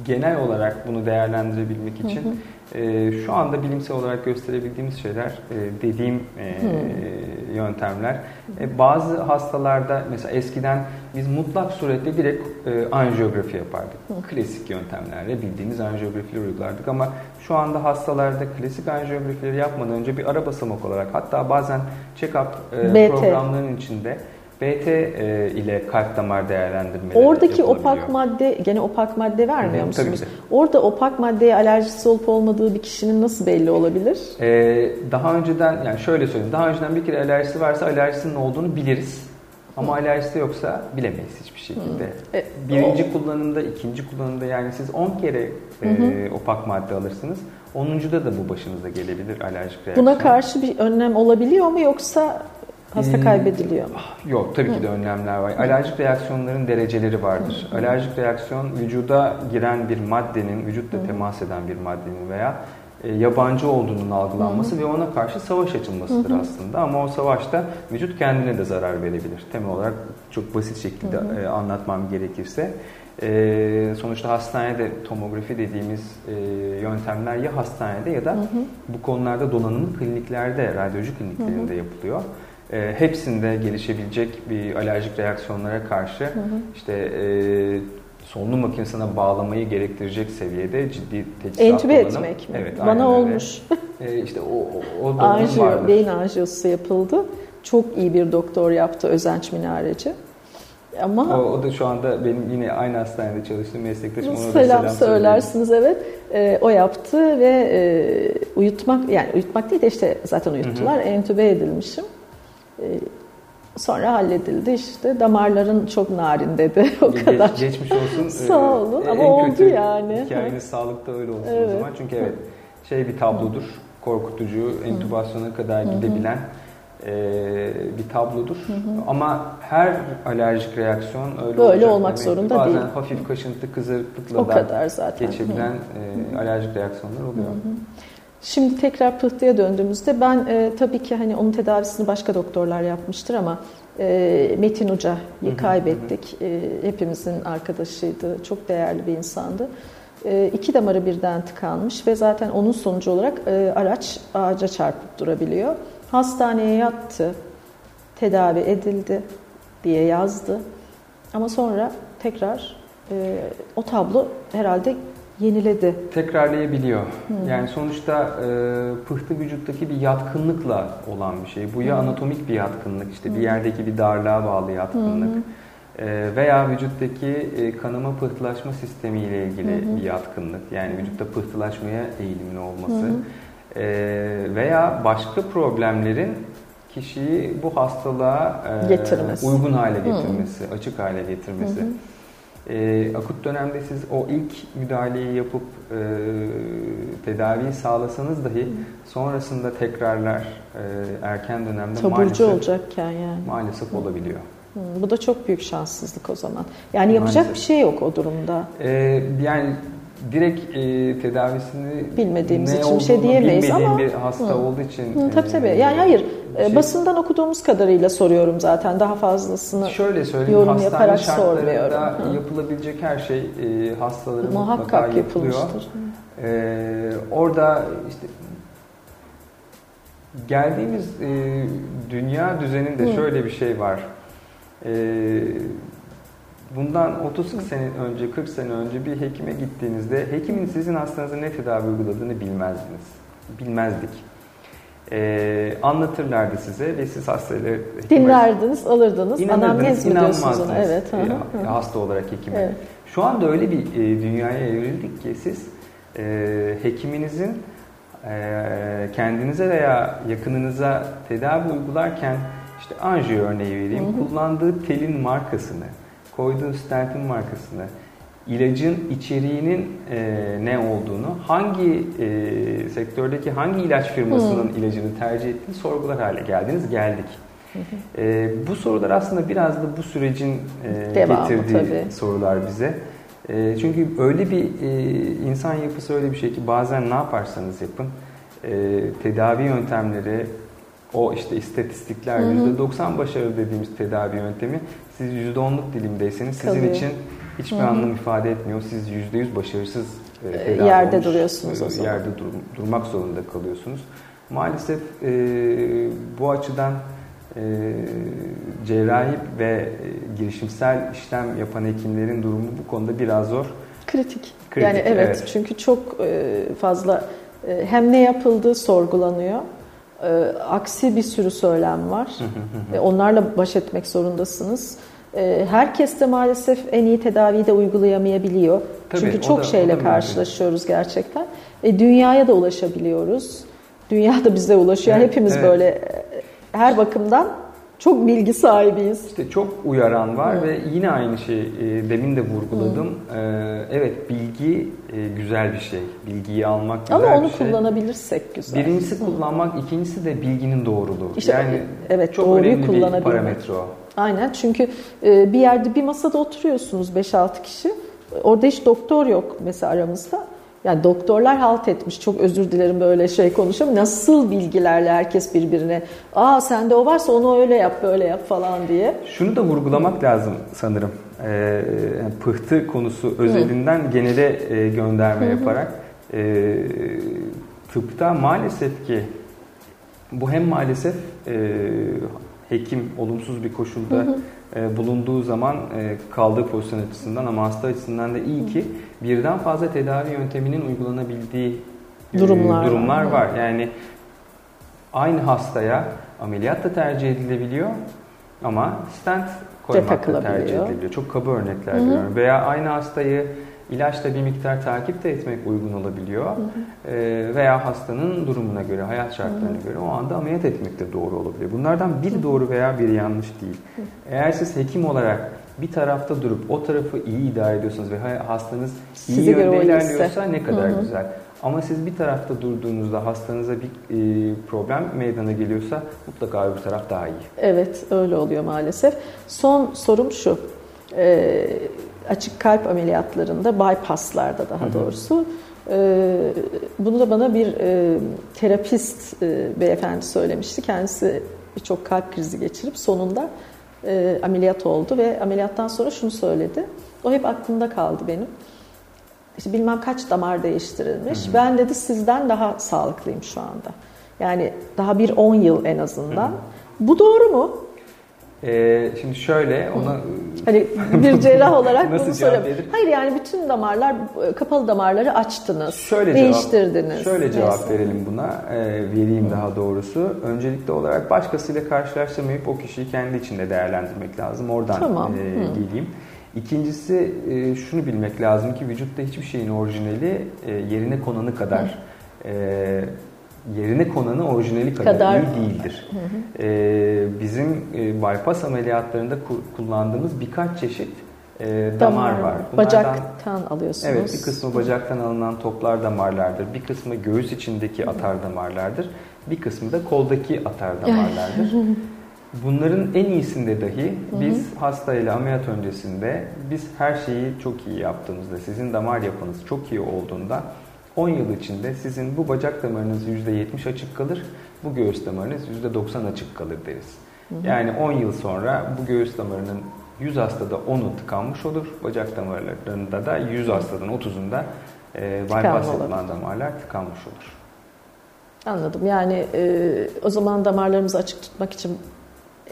genel olarak bunu değerlendirebilmek için Hı-hı e, şu anda bilimsel olarak gösterebildiğimiz şeyler e, dediğim e, hmm. yöntemler. E, bazı hastalarda mesela eskiden biz mutlak surette direkt e, anjiyografi yapardık. Hmm. Klasik yöntemlerle bildiğimiz anjiyografileri uygulardık ama şu anda hastalarda klasik anjiyografileri yapmadan önce bir ara basamak olarak hatta bazen check-up e, programlarının içinde BT e, ile kalp damar değerlendirmeleri Oradaki opak madde, gene opak madde vermiyor Hı, musunuz? Tabii Orada opak maddeye alerjisi olup olmadığı bir kişinin nasıl belli olabilir? Ee, daha önceden, yani şöyle söyleyeyim, daha önceden bir kere alerjisi varsa alerjisinin olduğunu biliriz. Ama Hı. alerjisi yoksa bilemeyiz hiçbir şekilde. E, Birinci o... kullanımda, ikinci kullanımda yani siz 10 kere e, opak madde alırsınız. 10'uncuda da bu başınıza gelebilir alerjik reaksiyon. Buna karşı bir önlem olabiliyor mu yoksa Hasta hmm. kaybediliyor mu? Yok tabii ki de önlemler var. Alerjik reaksiyonların dereceleri vardır. Hı. Alerjik reaksiyon vücuda giren bir maddenin, vücutla Hı. temas eden bir maddenin veya e, yabancı olduğunun algılanması Hı. ve ona karşı savaş açılmasıdır Hı. aslında. Ama o savaşta vücut kendine de zarar verebilir. Temel olarak çok basit şekilde Hı. E, anlatmam gerekirse. E, sonuçta hastanede tomografi dediğimiz e, yöntemler ya hastanede ya da hı hı. bu konularda donanımlı kliniklerde, radyoloji kliniklerinde hı hı. yapılıyor e, hepsinde gelişebilecek bir alerjik reaksiyonlara karşı hı hı. işte e, solunum makinesine bağlamayı gerektirecek seviyede ciddi teçhizat Entübe etmek mi? Evet, Bana olmuş. [LAUGHS] e, işte o, o, o Anjiyo, vardır. Beyin anjiyosu yapıldı. Çok iyi bir doktor yaptı Özenç Minareci. Ama o, o da şu anda benim yine aynı hastanede çalıştığım meslektaşım. Ona selam, selam söylersiniz evet. E, o yaptı ve e, uyutmak yani uyutmak değil de işte zaten uyuttular. Hı hı. Entübe edilmişim. E, sonra halledildi işte damarların çok narin dedi [LAUGHS] o Ge- kadar. Geçmiş olsun. [LAUGHS] Sağ olun ee, ama en oldu kötü yani. Hikayeniz sağlıkta öyle olsun evet. o zaman. Çünkü evet şey bir tablodur. Korkutucu, entübasyona kadar gidebilen e, bir tablodur. Hı hı. Ama her alerjik reaksiyon öyle Böyle olacak olmak demek. zorunda Bazen değil. hafif kaşıntı, kızarıklıkla o da kadar zaten. geçebilen e, alerjik reaksiyonlar oluyor. Hı hı. Şimdi tekrar pıhtıya döndüğümüzde ben e, tabii ki hani onun tedavisini başka doktorlar yapmıştır ama e, Metin Hoca'yı kaybettik. E, hepimizin arkadaşıydı. Çok değerli bir insandı. E, iki damarı birden tıkanmış ve zaten onun sonucu olarak e, araç ağaca çarpıp durabiliyor. Hastaneye yattı, tedavi edildi diye yazdı. Ama sonra tekrar e, o tablo herhalde yeniledi. Tekrarlayabiliyor. Hmm. Yani sonuçta e, pıhtı vücuttaki bir yatkınlıkla olan bir şey. Bu ya hmm. anatomik bir yatkınlık, işte hmm. bir yerdeki bir darlığa bağlı yatkınlık hmm. veya vücuttaki e, kanama pıhtılaşma sistemi ile ilgili hmm. bir yatkınlık. Yani vücutta pıhtılaşmaya eğilimli olması. Hmm. E, veya başka problemlerin kişiyi bu hastalığa getirmesi. uygun hale getirmesi, hmm. açık hale getirmesi. Hmm. E, akut dönemde siz o ilk müdahaleyi yapıp e, tedaviyi sağlasanız dahi sonrasında tekrarlar e, erken dönemde Taburcu maalesef, olacakken yani. maalesef olabiliyor. Hmm, bu da çok büyük şanssızlık o zaman. Yani yapacak maalesef. bir şey yok o durumda. E, yani direkt e, tedavisini bilmediğimiz için bir şey diyemeyiz ama bir hasta hı. olduğu için hı, tabii tabii. Yani hayır şey, basından okuduğumuz kadarıyla soruyorum zaten daha fazlasını şöyle söyleyeyim yorum yaparak sormuyorum. Hı. yapılabilecek her şey e, hastaların muhakkak yapılıyor. E, orada işte geldiğimiz e, dünya düzeninde hı. şöyle bir şey var. E, Bundan 30 sene önce, 40 sene önce bir hekime gittiğinizde hekimin sizin hastanıza ne tedavi uyguladığını bilmezdiniz. Bilmezdik. Ee, anlatırlardı size ve siz hastayla dinlerdiniz, alırdınız. Anamnez mi diyorsunuz ona? Evet. Hı Hasta olarak hekime. Evet. Şu anda öyle bir e, dünyaya evrildik ki siz e, hekiminizin e, kendinize veya yakınınıza tedavi uygularken işte anjiyo örneği vereyim. Hı hı. Kullandığı telin markasını, koyduğu stentin markasını, ilacın içeriğinin e, ne olduğunu, hangi e, sektördeki hangi ilaç firmasının hmm. ilacını tercih ettiğini sorgular hale geldiniz, geldik. E, bu sorular aslında biraz da bu sürecin e, Devamı, getirdiği tabii. sorular bize. E, çünkü öyle bir e, insan yapısı öyle bir şey ki bazen ne yaparsanız yapın, e, tedavi yöntemleri, o işte istatistikler hı hı. %90 başarı dediğimiz tedavi yöntemi siz %10'luk dilimdeyseniz sizin Kalıyor. için hiçbir hı hı. anlam ifade etmiyor. Siz %100 başarısız e, tedavi yerde olmuş, duruyorsunuz o zaman. Yerde dur, durmak zorunda kalıyorsunuz. Maalesef e, bu açıdan e, cerrahi ve e, girişimsel işlem yapan hekimlerin durumu bu konuda biraz zor. Kritik. Kritik yani evet, evet çünkü çok e, fazla e, hem ne yapıldığı sorgulanıyor e, aksi bir sürü söylem var. e, onlarla baş etmek zorundasınız. E, herkes de maalesef en iyi tedaviyi de uygulayamayabiliyor. Tabii, Çünkü çok da, şeyle karşılaşıyoruz gerçekten. E, dünyaya da ulaşabiliyoruz. Dünya da bize ulaşıyor. Evet, Hepimiz evet. böyle e, her bakımdan çok bilgi sahibiyiz. İşte çok uyaran var Hı. ve yine aynı şey e, demin de vurguladım. E, evet bilgi e, güzel bir şey. Bilgiyi almak güzel Ama onu bir şey. kullanabilirsek güzel. Birincisi Hı. kullanmak, ikincisi de bilginin doğruluğu. İşte, yani evet, çok önemli bir parametre o. Aynen çünkü e, bir yerde bir masada oturuyorsunuz 5-6 kişi. Orada hiç doktor yok mesela aramızda. Yani doktorlar halt etmiş. Çok özür dilerim böyle şey konuşamam. Nasıl bilgilerle herkes birbirine aa sende o varsa onu öyle yap böyle yap falan diye. Şunu da vurgulamak lazım sanırım. Ee, pıhtı konusu özelinden Hı. genele e, gönderme Hı. yaparak. E, tıpta maalesef ki bu hem maalesef e, hekim olumsuz bir koşulda hı hı. E, bulunduğu zaman e, kaldığı pozisyon açısından ama hasta açısından da iyi ki birden fazla tedavi yönteminin uygulanabildiği e, durumlar, durumlar var. var. Yani aynı hastaya ameliyat da tercih edilebiliyor Ama stent koymak da tercih edilebiliyor. Çok kaba örnekler veriyorum. Veya aynı hastayı ilaçla bir miktar takip de etmek uygun olabiliyor. Hı hı. E, veya hastanın durumuna göre, hayat şartlarına hı göre o anda ameliyat etmek de doğru olabilir. Bunlardan biri doğru veya biri yanlış değil. Hı. Eğer siz hekim olarak bir tarafta durup o tarafı iyi idare ediyorsanız ve hastanız iyi Size yönde ilerliyorsa ne kadar hı hı. güzel. Ama siz bir tarafta durduğunuzda hastanıza bir e, problem meydana geliyorsa mutlaka öbür taraf daha iyi. Evet öyle oluyor maalesef. Son sorum şu. E, açık kalp ameliyatlarında, bypasslarda daha doğrusu e, bunu da bana bir e, terapist e, beyefendi söylemişti. Kendisi birçok kalp krizi geçirip sonunda e, ameliyat oldu ve ameliyattan sonra şunu söyledi. O hep aklımda kaldı benim. İşte bilmem kaç damar değiştirilmiş. Hı hı. Ben dedi sizden daha sağlıklıyım şu anda. Yani daha bir 10 yıl en azından. Hı hı. Bu doğru mu? Ee, şimdi şöyle ona hani bir cerrah olarak [LAUGHS] bunu soruyorum. Hayır yani bütün damarlar kapalı damarları açtınız, şöyle değiştirdiniz. Cevap, şöyle cevap Neyse. verelim buna, e, vereyim Hı. daha doğrusu. Öncelikli olarak başkasıyla karşılaştırmayıp o kişiyi kendi içinde değerlendirmek lazım. Oradan tamam. e, geleyim. İkincisi e, şunu bilmek lazım ki vücutta hiçbir şeyin orijinali e, yerine konanı kadar e, yerine konanı orijinali kadar, kadar iyi değildir. Hı hı. Ee, bizim e, bypass ameliyatlarında kullandığımız birkaç çeşit e, damar, damar var. Bunlardan, bacaktan alıyorsunuz. Evet, bir kısmı bacaktan alınan toplar damarlardır. Bir kısmı göğüs içindeki atar damarlardır. Bir kısmı da koldaki atar damarlardır. [LAUGHS] Bunların en iyisinde dahi biz hastayla ameliyat öncesinde biz her şeyi çok iyi yaptığımızda, sizin damar yapınız çok iyi olduğunda 10 yıl içinde sizin bu bacak damarınız %70 açık kalır, bu göğüs damarınız %90 açık kalır deriz. Hı hı. Yani 10 yıl sonra bu göğüs damarının 100 hastada 10'u tıkanmış olur. Bacak damarlarında da 100 hastadan 30'unda e, bypass edilen damarlar tıkanmış olur. Anladım. Yani e, o zaman damarlarımızı açık tutmak için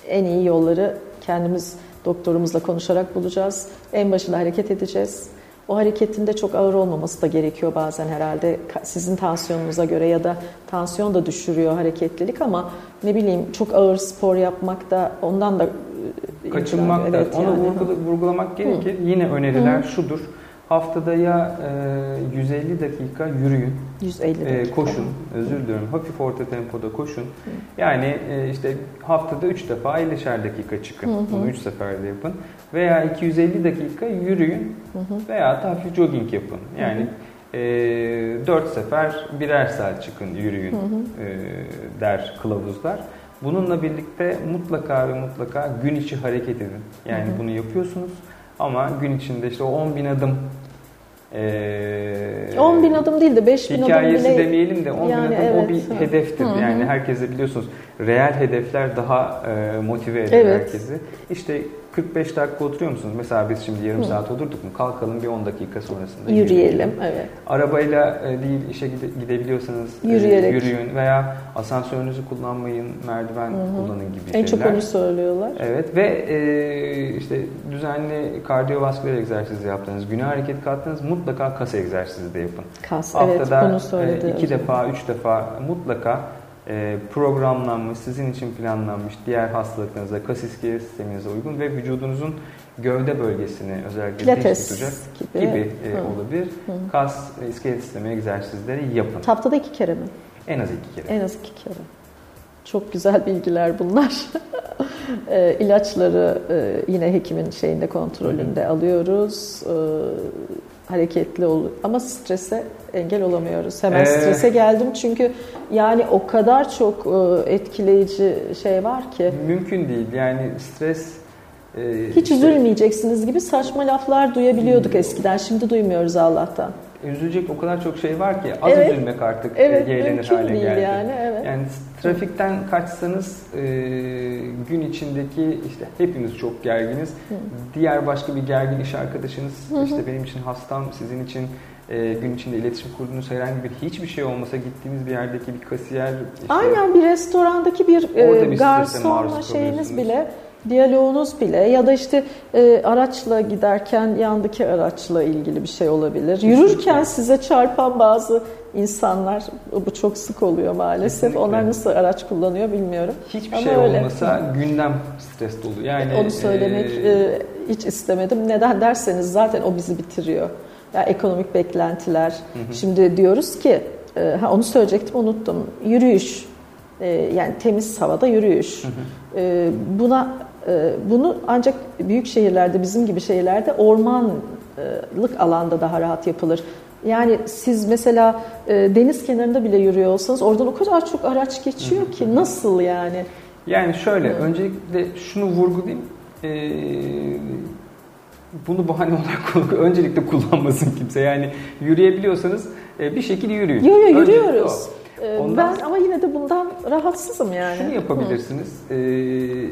en iyi yolları kendimiz doktorumuzla konuşarak bulacağız. En başında hareket edeceğiz. O hareketin de çok ağır olmaması da gerekiyor bazen herhalde sizin tansiyonunuza göre ya da tansiyon da düşürüyor hareketlilik ama ne bileyim çok ağır spor yapmak da ondan da e, kaçınmak evet, da onu yani. vurgulamak gerekir. Hı. Yine öneriler Hı. şudur Haftada ya e, 150 dakika yürüyün. 150 e, dakika. E, koşun. Özür diliyorum. Hafif orta tempoda koşun. Hı. Yani e, işte haftada 3 defa 50'şer dakika çıkın. Hı hı. Bunu 3 seferde yapın. Veya 250 dakika yürüyün. Hı hı. Veya da hafif jogging yapın. Yani hı hı. E, 4 sefer birer saat çıkın yürüyün hı hı. E, der kılavuzlar. Bununla birlikte mutlaka ve mutlaka gün içi hareket edin. Yani hı hı. bunu yapıyorsunuz. Ama gün içinde işte o 10 bin adım ee, 10 bin adım değil de 5 bin adım bile. Hikayesi demeyelim de 10 yani bin adım evet. o bir hedeftir. Hı-hı. Yani herkese biliyorsunuz reel hedefler daha e, motive eder evet. herkesi. İşte 45 dakika oturuyor musunuz? Mesela biz şimdi yarım Hı. saat oturduk mu? Kalkalım bir 10 dakika sonrasında yürüyelim. Evet. Arabayla e, değil işe gide, gidebiliyorsanız e, Yürüyerek. yürüyün veya asansörünüzü kullanmayın, merdiven Hı-hı. kullanın gibi en şeyler. En çok onu söylüyorlar. Evet ve e, işte düzenli kardiyovasküler egzersiz yaptığınız, güne hareket kattığınız mutlaka kas egzersizi de yapın. Kas, Haftada evet bunu söyledi. E, iki defa, üç defa mutlaka programlanmış, sizin için planlanmış diğer hastalıklarınıza, kas iskelet sisteminize uygun ve vücudunuzun gövde bölgesini özellikle Pilates dinç tutacak gibi, gibi e, olabilir. Hı. Kas iskelet sistemi egzersizleri yapın. Haftada iki kere mi? En az iki kere. En az iki kere. Çok güzel bilgiler bunlar. [LAUGHS] e, ilaçları e, yine hekimin şeyinde kontrolünde alıyoruz. E, hareketli ol ama strese engel olamıyoruz. Hemen ee, strese geldim çünkü yani o kadar çok e, etkileyici şey var ki. Mümkün değil. Yani stres e, hiç üzülmeyeceksiniz gibi saçma laflar duyabiliyorduk eskiden. Şimdi duymuyoruz Allah'tan üzülecek o kadar çok şey var ki az evet. üzülmek artık evet, yeğlenir hale geldi. Yani, evet. yani trafikten kaçsanız e, gün içindeki işte hepimiz çok gerginiz. Hı. Diğer başka bir gergin iş arkadaşınız hı hı. işte benim için hastam, sizin için e, gün içinde iletişim kurduğunuz herhangi bir hiçbir şey olmasa gittiğiniz bir yerdeki bir kasiyer işte, Aynen bir restorandaki bir, e, bir garsonla şeyiniz bile diyaloğunuz bile ya da işte e, araçla giderken yandaki araçla ilgili bir şey olabilir. Kesinlikle. Yürürken size çarpan bazı insanlar bu çok sık oluyor maalesef. Kesinlikle. Onlar nasıl araç kullanıyor bilmiyorum. Hiçbir Ama şey öyle. olmasa gündem stres dolu. Yani onu söylemek e, e, hiç istemedim. Neden derseniz zaten o bizi bitiriyor. Ya ekonomik beklentiler. Hı hı. Şimdi diyoruz ki e, ha onu söyleyecektim unuttum. Yürüyüş. E, yani temiz havada yürüyüş. Hı hı. E, buna bunu ancak büyük şehirlerde bizim gibi şehirlerde ormanlık alanda daha rahat yapılır. Yani siz mesela e, deniz kenarında bile yürüyor olsanız oradan o kadar çok araç geçiyor ki nasıl yani? Yani şöyle öncelikle şunu vurgulayayım. Ee, bunu bahane olarak [LAUGHS] öncelikle kullanmasın kimse. Yani yürüyebiliyorsanız e, bir şekilde yürüyün. Yo, yo, yürüyoruz. Ee, Ondan, ben ama yine de bundan rahatsızım yani. Şunu yapabilirsiniz. Hı. Ee,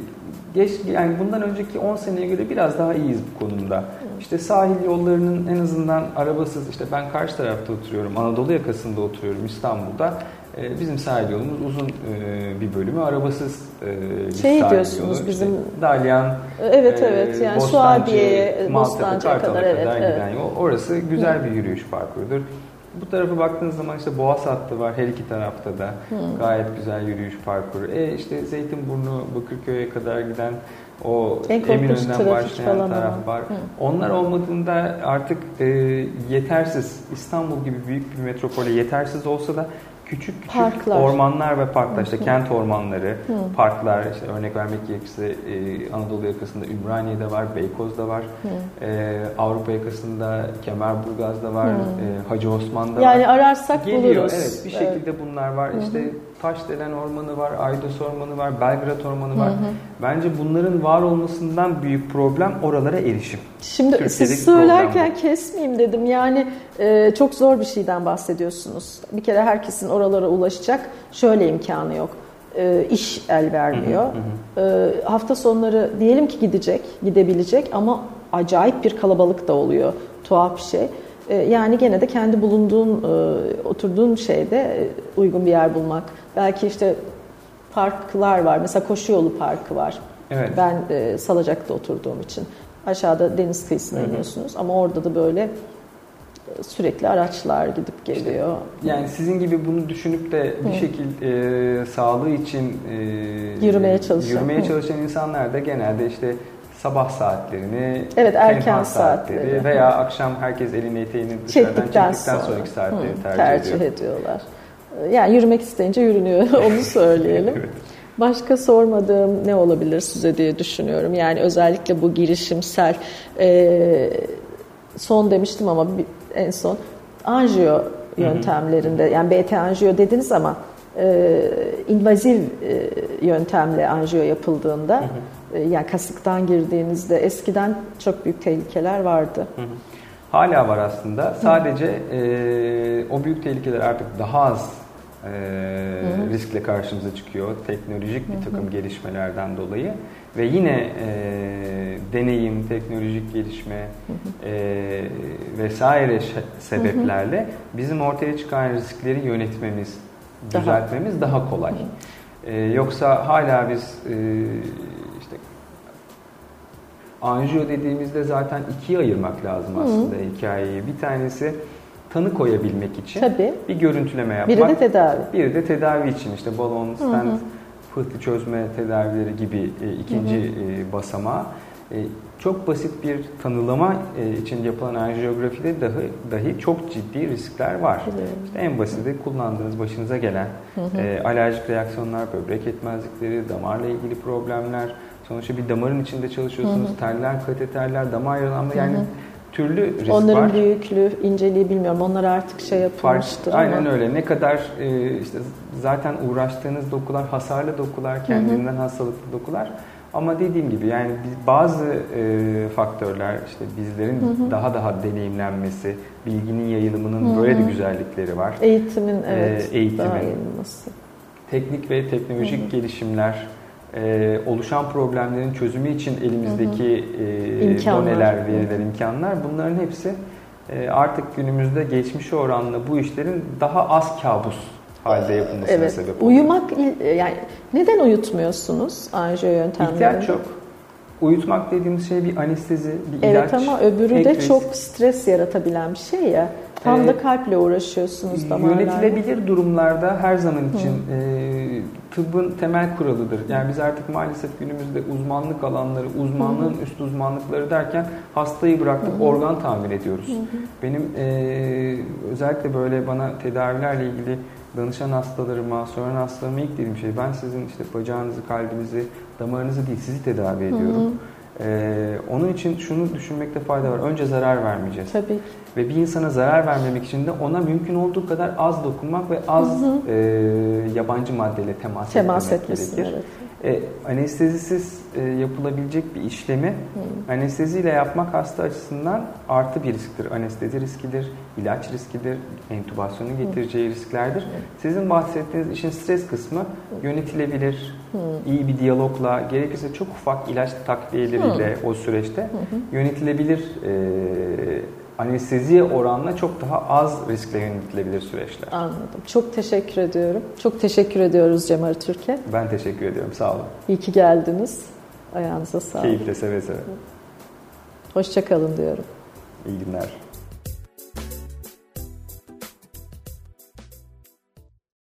geç yani bundan önceki 10 seneye göre biraz daha iyiyiz bu konumda. İşte sahil yollarının en azından arabasız işte ben karşı tarafta oturuyorum. Anadolu yakasında oturuyorum İstanbul'da. Ee, bizim sahil yolumuz uzun e, bir bölümü arabasız e, bir şey sahil diyorsunuz yolu. bizim işte Dalyan Evet evet yani Suadiye'ye Bostancı'ya kadar, evet, kadar evet. giden yol. Orası güzel bir yürüyüş parkurudur. Bu tarafa baktığınız zaman işte Boğaz hattı var her iki tarafta da. Hmm. Gayet güzel yürüyüş parkuru. E işte Zeytinburnu, Bakırköy'e kadar giden o Eminönü'nden başlayan taraf var. Hı. Onlar olmadığında artık e, yetersiz. İstanbul gibi büyük bir metropole yetersiz olsa da küçük küçük parklar. ormanlar ve parklar işte Hı. kent ormanları, Hı. parklar işte örnek vermek gerekirse e, Anadolu yakasında Ümraniye'de var, Beykoz'da var. E, Avrupa yakasında Kemerburgaz'da var, e, Hacı Osman'da yani var. Yani ararsak Geliyor. buluruz. Evet, bir şekilde evet. bunlar var. Hı. İşte Taşdelen Ormanı var, Aydos Ormanı var, Belgrad Ormanı var. Hı hı. Bence bunların var olmasından büyük problem oralara erişim. Şimdi Türkiye'deki siz söylerken kesmeyeyim dedim. Yani e, çok zor bir şeyden bahsediyorsunuz. Bir kere herkesin oralara ulaşacak şöyle imkanı yok. E, iş el vermiyor. Hı hı hı. E, hafta sonları diyelim ki gidecek, gidebilecek ama acayip bir kalabalık da oluyor. Tuhaf bir şey. E, yani gene de kendi bulunduğun, e, oturduğun şeyde e, uygun bir yer bulmak. Belki işte parklar var. Mesela koşu yolu parkı var. Evet. Ben Salacak'ta oturduğum için. Aşağıda deniz kıyısına iniyorsunuz ama orada da böyle sürekli araçlar gidip geliyor. İşte, yani sizin gibi bunu düşünüp de bir Hı. şekilde e, sağlığı için e, yürümeye çalışan, yürümeye çalışan insanlar da genelde işte sabah saatlerini, evet, erken saatleri, saatleri veya akşam herkes elini eteğini dışarıdan çektikten, çektikten sonra, sonraki saatleri Hı, tercih, tercih ediyor. ediyorlar. Yani yürümek isteyince yürünüyor [LAUGHS] onu söyleyelim. evet. Başka sormadığım ne olabilir size diye düşünüyorum. Yani özellikle bu girişimsel e, son demiştim ama en son anjiyo yöntemlerinde yani BT anjiyo dediniz ama e, invaziv e, yöntemle anjiyo yapıldığında hı hı e, yani kasıktan girdiğinizde eskiden çok büyük tehlikeler vardı. Hı hı. Hala var aslında. Sadece e, o büyük tehlikeler artık daha az e, hı hı. riskle karşımıza çıkıyor. Teknolojik bir takım hı hı. gelişmelerden dolayı ve yine e, deneyim, teknolojik gelişme hı hı. E, vesaire sebeplerle hı hı. bizim ortaya çıkan riskleri yönetmemiz, daha. düzeltmemiz daha kolay. Hı hı. E, yoksa hala biz e, Anjiyo dediğimizde zaten ikiye ayırmak lazım aslında Hı. hikayeyi. Bir tanesi tanı koyabilmek için Tabii. bir görüntüleme yapmak. Biri de tedavi. Biri de tedavi için işte balon, stent, pıhtı çözme tedavileri gibi e, ikinci hı hı. E, basamağı. E, çok basit bir tanılama e, için yapılan anjiyografide dahi, dahi çok ciddi riskler var. İşte en basiti kullandığınız başınıza gelen hı hı. E, alerjik reaksiyonlar, böbrek yetmezlikleri, damarla ilgili problemler, Sonuçta bir damarın içinde çalışıyorsunuz. Hı hı. Teller, kateterler, damar yaralanma yani hı hı. türlü risk Onların var. Onların büyüklüğü, inceliği bilmiyorum. Onlar artık şey yapılmıştır Fark, ama. Aynen öyle. Ne kadar e, işte zaten uğraştığınız dokular hasarlı dokular, kendinden hı hı. hastalıklı dokular. Ama dediğim gibi yani bazı e, faktörler işte bizlerin hı hı. daha daha deneyimlenmesi, bilginin yayılımının hı hı. böyle de güzellikleri var. Eğitimin evet e, eğitimin, daha yayılması. Teknik ve teknolojik hı hı. gelişimler e, oluşan problemlerin çözümü için elimizdeki e, doneler, veriler, imkanlar bunların hepsi e, artık günümüzde geçmiş oranla bu işlerin daha az kabus halde yapılmasına evet. sebep oluyor. Uyumak yani neden uyutmuyorsunuz anjiyo yöntemlerini? İhtiyaç yok. uyutmak dediğimiz şey bir anestezi, bir evet, ilaç. Evet ama öbürü de çok stres yaratabilen bir şey ya. Tam ee, da kalple uğraşıyorsunuz damarlarla. Yönetilebilir durumlarda her zaman için e, tıbbın temel kuralıdır. Yani biz artık maalesef günümüzde uzmanlık alanları, uzmanlığın Hı-hı. üst uzmanlıkları derken hastayı bıraktık Hı-hı. organ tamir ediyoruz. Hı-hı. Benim e, özellikle böyle bana tedavilerle ilgili danışan hastalarıma, soran hastalarıma ilk dediğim şey ben sizin işte bacağınızı, kalbinizi, damarınızı değil sizi tedavi ediyorum. Hı hı. Ee, onun için şunu düşünmekte fayda var. Önce zarar vermeyeceğiz. Tabii. Ve bir insana zarar vermemek için de ona mümkün olduğu kadar az dokunmak ve az hı hı. E, yabancı maddeyle temas, temas etmek gerekir. Evet. E, anestezisiz e, yapılabilecek bir işlemi hmm. anesteziyle yapmak hasta açısından artı bir risktir. Anestezi riskidir, ilaç riskidir, entübasyonun getireceği hmm. risklerdir. Hmm. Sizin bahsettiğiniz işin stres kısmı yönetilebilir, hmm. iyi bir diyalogla, gerekirse çok ufak ilaç takviyeleriyle hmm. o süreçte hmm. yönetilebilir e, anesteziye oranla çok daha az riskle yönetilebilir süreçler. Anladım. Çok teşekkür ediyorum. Çok teşekkür ediyoruz Cemal Türkiye. Ben teşekkür ediyorum. Sağ olun. İyi ki geldiniz. Ayağınıza sağlık. Keyifle seve seve. Hoşçakalın diyorum. İyi günler.